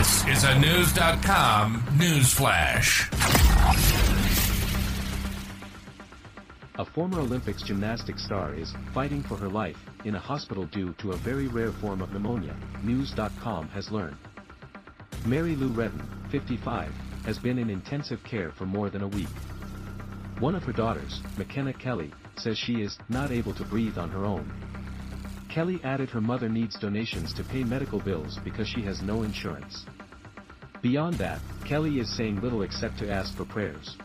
This is a Knewz.com news flash. A former Olympics gymnastics star is fighting for her life in a hospital due to a very rare form of pneumonia, Knewz.com has learned. Mary Lou Retton, 55, has been in intensive care for more than a week. One of her daughters, McKenna Kelley, says she is not able to breathe on her own. Kelley added her mother needs donations to pay medical bills because she has no insurance. Beyond that, Kelley is saying little except to ask for prayers.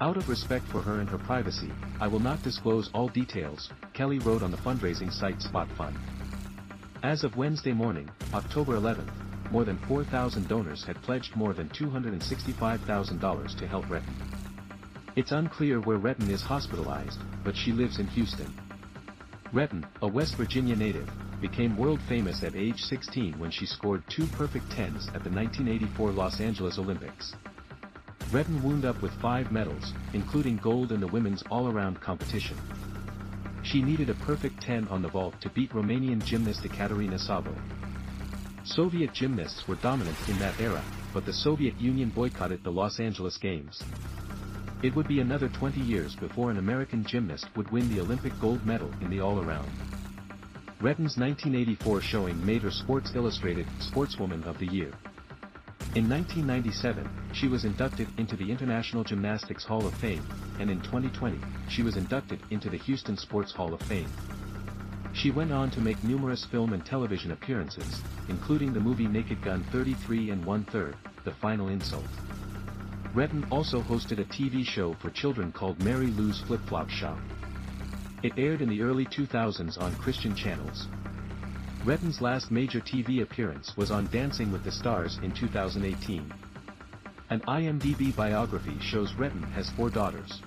Out of respect for her and her privacy, I will not disclose all details, Kelley wrote on the fundraising site SpotFund. As of Wednesday morning, October 11th, more than 4,000 donors had pledged more than $265,000 to help Retton. It's unclear where Retton is hospitalized, but she lives in Houston. Retton, a West Virginia native, became world famous at age 16 when she scored two perfect tens at the 1984 Los Angeles Olympics. Retton wound up with five medals, including gold in the women's all-around competition. She needed a perfect 10 on the vault to beat Romanian gymnast Ecaterina Szabo. Soviet gymnasts were dominant in that era, but the Soviet Union boycotted the Los Angeles Games. It would be another 20 years before an American gymnast would win the Olympic gold medal in the all-around. Retton's 1984 showing made her Sports Illustrated Sportswoman of the Year. In 1997, she was inducted into the International Gymnastics Hall of Fame, and in 2020, she was inducted into the Houston Sports Hall of Fame. She went on to make numerous film and television appearances, including the movie Naked Gun 33 and One Third, The Final Insult. Retton also hosted a TV show for children called Mary Lou's Flip Flop Shop. It aired in the early 2000s on Christian channels. Retton's last major TV appearance was on Dancing with the Stars in 2018. An IMDb biography shows Retton has four daughters.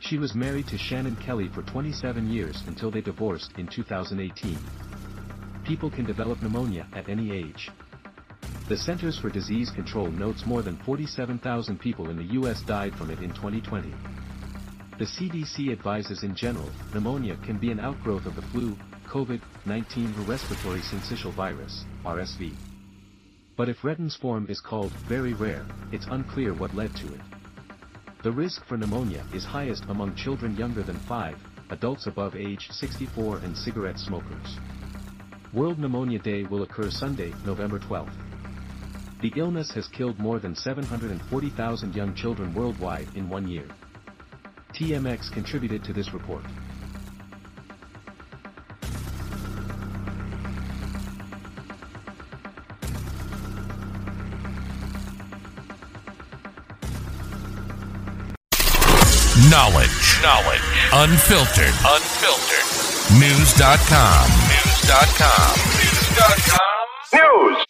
She was married to Shannon Kelley for 27 years until they divorced in 2018. People can develop pneumonia at any age. The Centers for Disease Control notes more than 47,000 people in the U.S. died from it in 2020. The CDC advises in general, pneumonia can be an outgrowth of the flu, COVID-19 or respiratory syncytial virus, RSV. But if Retton's form is called very rare, it's unclear what led to it. The risk for pneumonia is highest among children younger than 5, adults above age 64 and cigarette smokers. World Pneumonia Day will occur Sunday, November 12th. The illness has killed more than 740,000 young children worldwide in one year. TMX contributed to this report. Knowledge. Knowledge. Unfiltered. Unfiltered. Knewz.com. Knewz.com. Knewz.com. News.